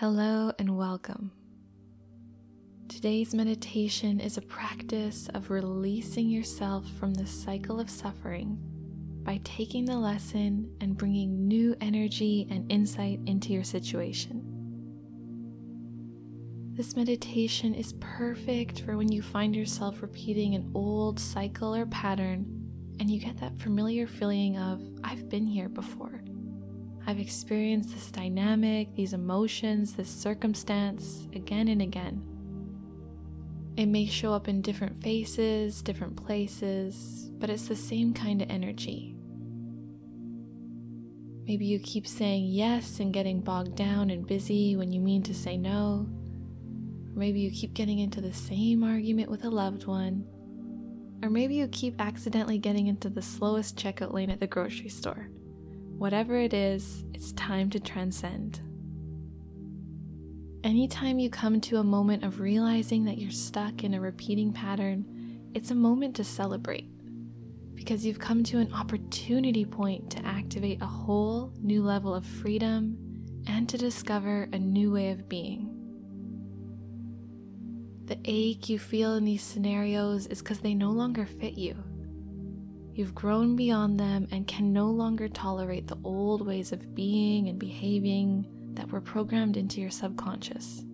Hello and welcome. Today's meditation is a practice of releasing yourself from the cycle of suffering by taking the lesson and bringing new energy and insight into your situation. This meditation is perfect for when you find yourself repeating an old cycle or pattern and you get that familiar feeling of, I've been here before. I've experienced this dynamic, these emotions, this circumstance again and again. It may show up in different faces, different places, but it's the same kind of energy. Maybe you keep saying yes and getting bogged down and busy when you mean to say no. Or maybe you keep getting into the same argument with a loved one. Or maybe you keep accidentally getting into the slowest checkout lane at the grocery store. Whatever it is, it's time to transcend. Anytime you come to a moment of realizing that you're stuck in a repeating pattern, it's a moment to celebrate because you've come to an opportunity point to activate a whole new level of freedom and to discover a new way of being. The ache you feel in these scenarios is because they no longer fit you. You've grown beyond them and can no longer tolerate the old ways of being and behaving that were programmed into your subconscious.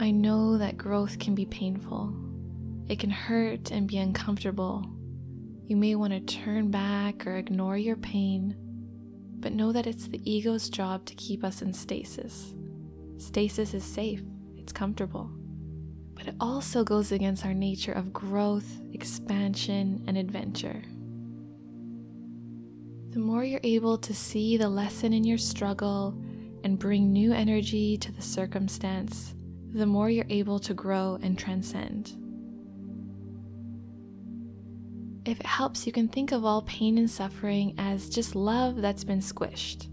I know that growth can be painful. It can hurt and be uncomfortable. You may want to turn back or ignore your pain, but know that it's the ego's job to keep us in stasis. Stasis is safe, it's comfortable but it also goes against our nature of growth, expansion, and adventure. The more you're able to see the lesson in your struggle and bring new energy to the circumstance, the more you're able to grow and transcend. If it helps, you can think of all pain and suffering as just love that's been squished.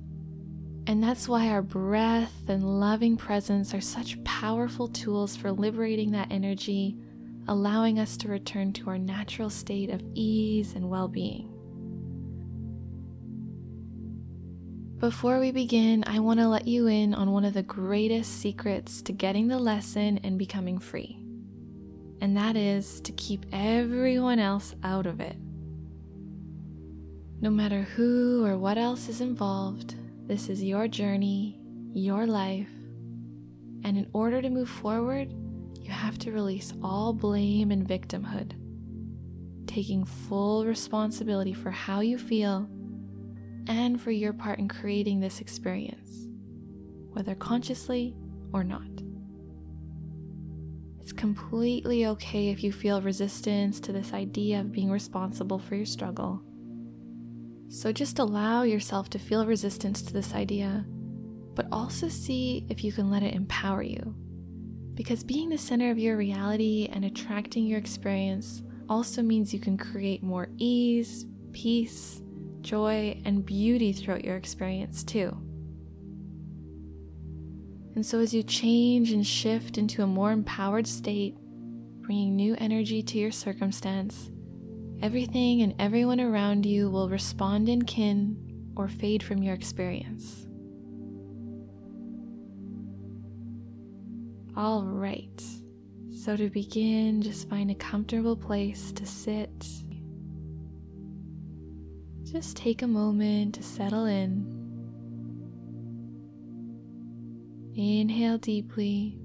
And that's why our breath and loving presence are such powerful tools for liberating that energy, allowing us to return to our natural state of ease and well being. Before we begin, I want to let you in on one of the greatest secrets to getting the lesson and becoming free. And that is to keep everyone else out of it. No matter who or what else is involved, this is your journey, your life, and in order to move forward, you have to release all blame and victimhood, taking full responsibility for how you feel and for your part in creating this experience, whether consciously or not. It's completely okay if you feel resistance to this idea of being responsible for your struggle so just allow yourself to feel resistance to this idea, but also see if you can let it empower you. Because being the center of your reality and attracting your experience also means you can create more ease, peace, joy, and beauty throughout your experience too. And so, as you change and shift into a more empowered state, bringing new energy to your circumstance, everything and everyone around you will respond in kin or fade from your experience. All right, so to begin, just find a comfortable place to sit. Just take a moment to settle in. Inhale deeply.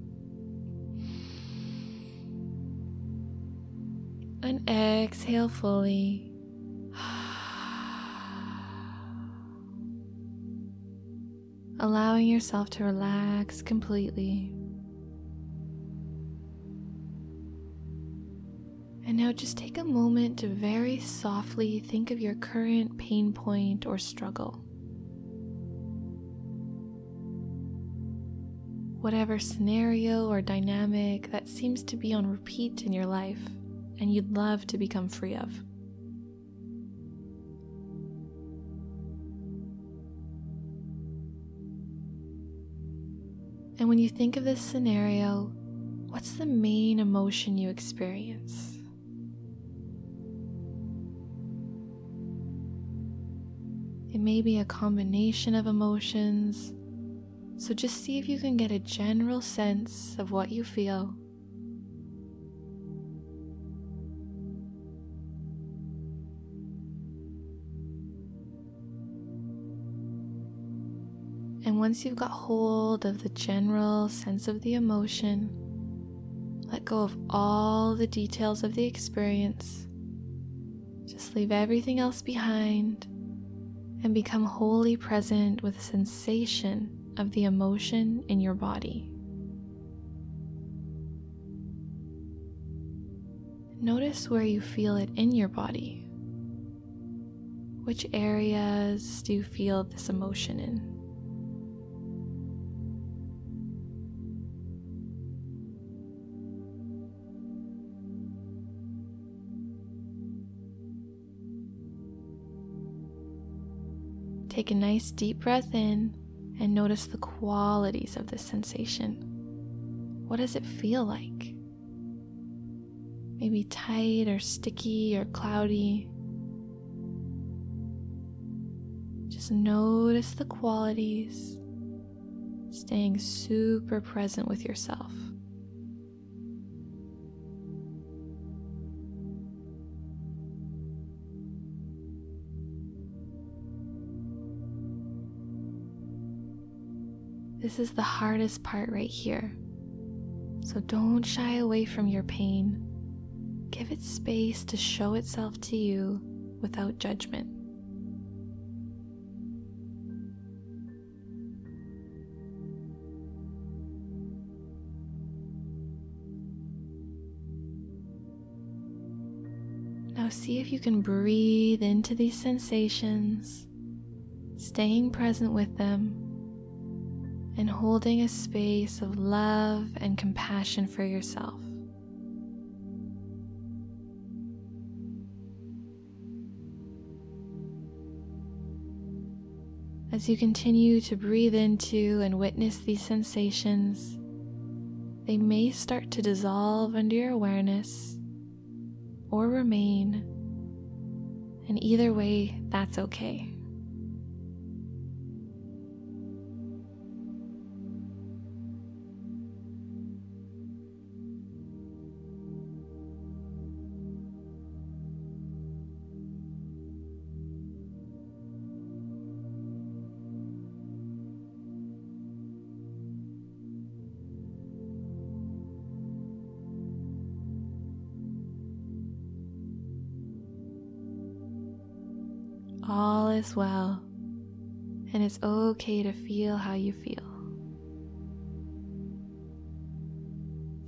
And exhale fully. Allowing yourself to relax completely. And now just take a moment to very softly think of your current pain point or struggle. Whatever scenario or dynamic that seems to be on repeat in your life and you'd love to become free of. And when you think of this scenario, what's the main emotion you experience? It may be a combination of emotions, So just see if you can get a general sense of what you feel. Once you've got hold of the general sense of the emotion, let go of all the details of the experience. Just leave everything else behind and become wholly present with the sensation of the emotion in your body. Notice where you feel it in your body. Which areas do you feel this emotion in? Take a nice deep breath in and notice the qualities of this sensation. What does it feel like? Maybe tight or sticky or cloudy. Just notice the qualities, staying super present with yourself. This is the hardest part right here. So don't shy away from your pain. Give it space to show itself to you without judgment. Now, see if you can breathe into these sensations, staying present with them and holding a space of love and compassion for yourself. As you continue to breathe into and witness these sensations, they may start to dissolve under your awareness or remain, and either way, that's okay. All is well, and it's okay to feel how you feel.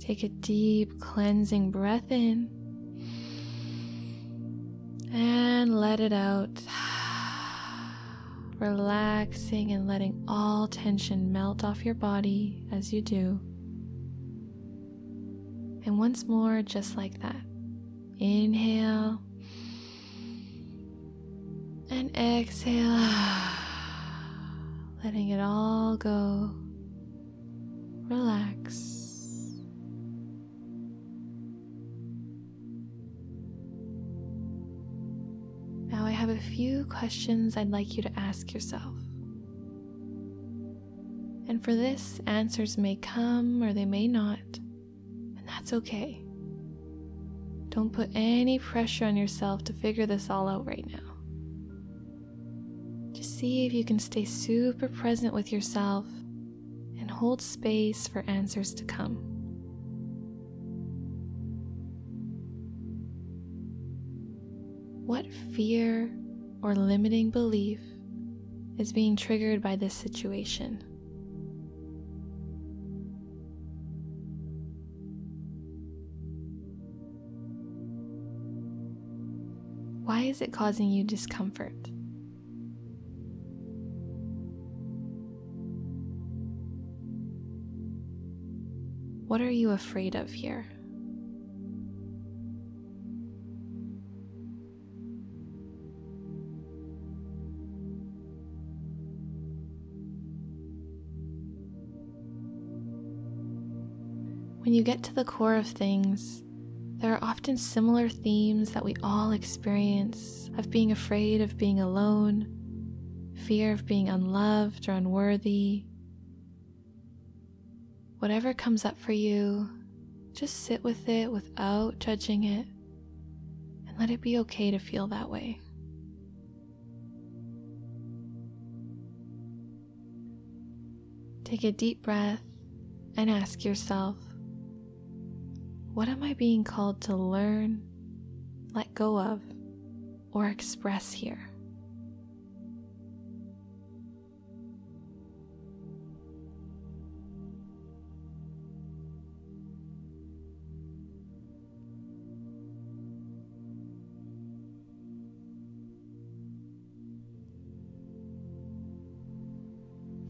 Take a deep cleansing breath in and let it out. Relaxing and letting all tension melt off your body as you do. And once more, just like that. Inhale and exhale, letting it all go. Relax. Now, I have a few questions I'd like you to ask yourself. And for this, answers may come or they may not, and that's okay. Don't put any pressure on yourself to figure this all out right now see if you can stay super present with yourself and hold space for answers to come. What fear or limiting belief is being triggered by this situation? Why is it causing you discomfort? What are you afraid of here? When you get to the core of things, there are often similar themes that we all experience of being afraid of being alone, fear of being unloved or unworthy, whatever comes up for you, just sit with it without judging it and let it be okay to feel that way. Take a deep breath and ask yourself what am I being called to learn, let go of, or express here?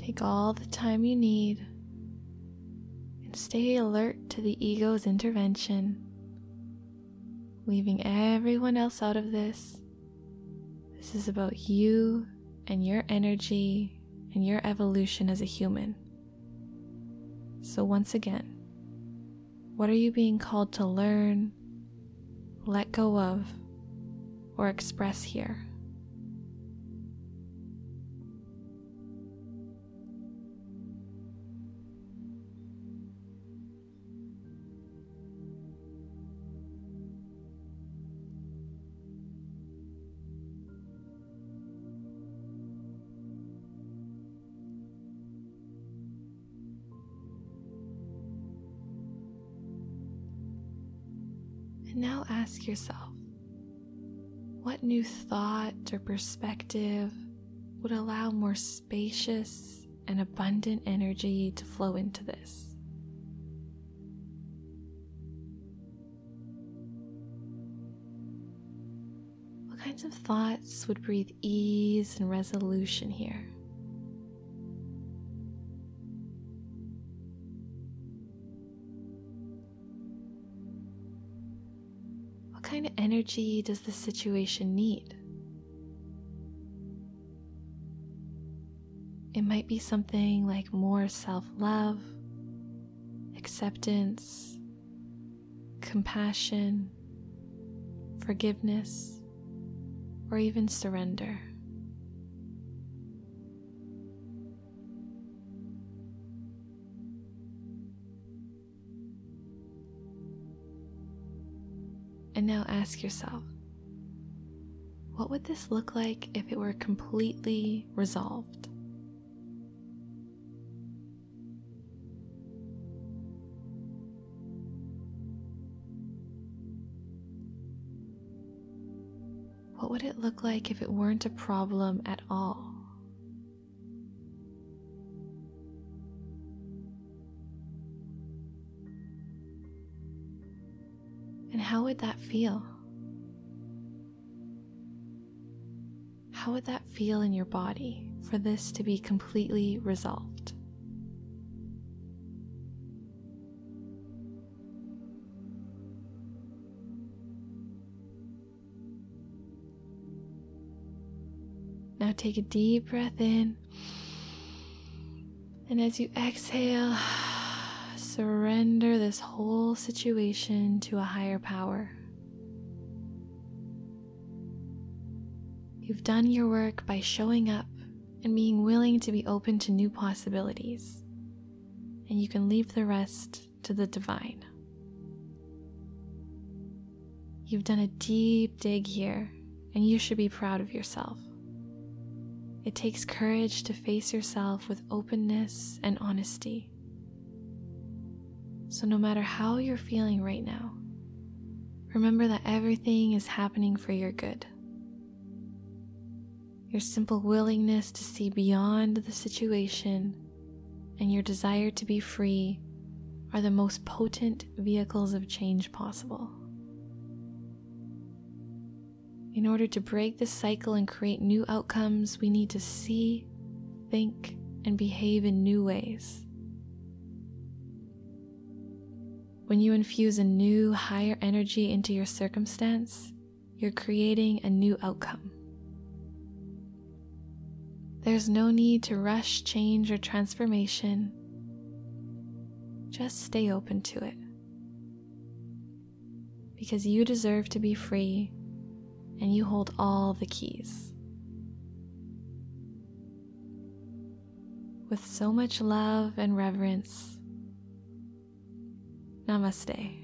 Take all the time you need and stay alert to the ego's intervention, leaving everyone else out of this. This is about you and your energy and your evolution as a human. So, once again, what are you being called to learn, let go of, or express here? Yourself what new thought or perspective would allow more spacious and abundant energy to flow into this? What kinds of thoughts would breathe ease and resolution here? Energy does the situation need? It might be something like more self love, acceptance, compassion, forgiveness, or even surrender. And now ask yourself what would this look like if it were completely resolved? What would it look like if it weren't a problem at all? And how would that feel? How would that feel in your body for this to be completely resolved? Now take a deep breath in. And as you exhale, surrender this whole situation to a higher power. You've done your work by showing up and being willing to be open to new possibilities, and you can leave the rest to the divine. You've done a deep dig here, and you should be proud of yourself. It takes courage to face yourself with openness and honesty. So, no matter how you're feeling right now, remember that everything is happening for your good. Your simple willingness to see beyond the situation and your desire to be free are the most potent vehicles of change possible. In order to break this cycle and create new outcomes, we need to see, think, and behave in new ways. When you infuse a new, higher energy into your circumstance, you're creating a new outcome. There's no need to rush change or transformation. Just stay open to it. Because you deserve to be free and you hold all the keys. With so much love and reverence, Namaste.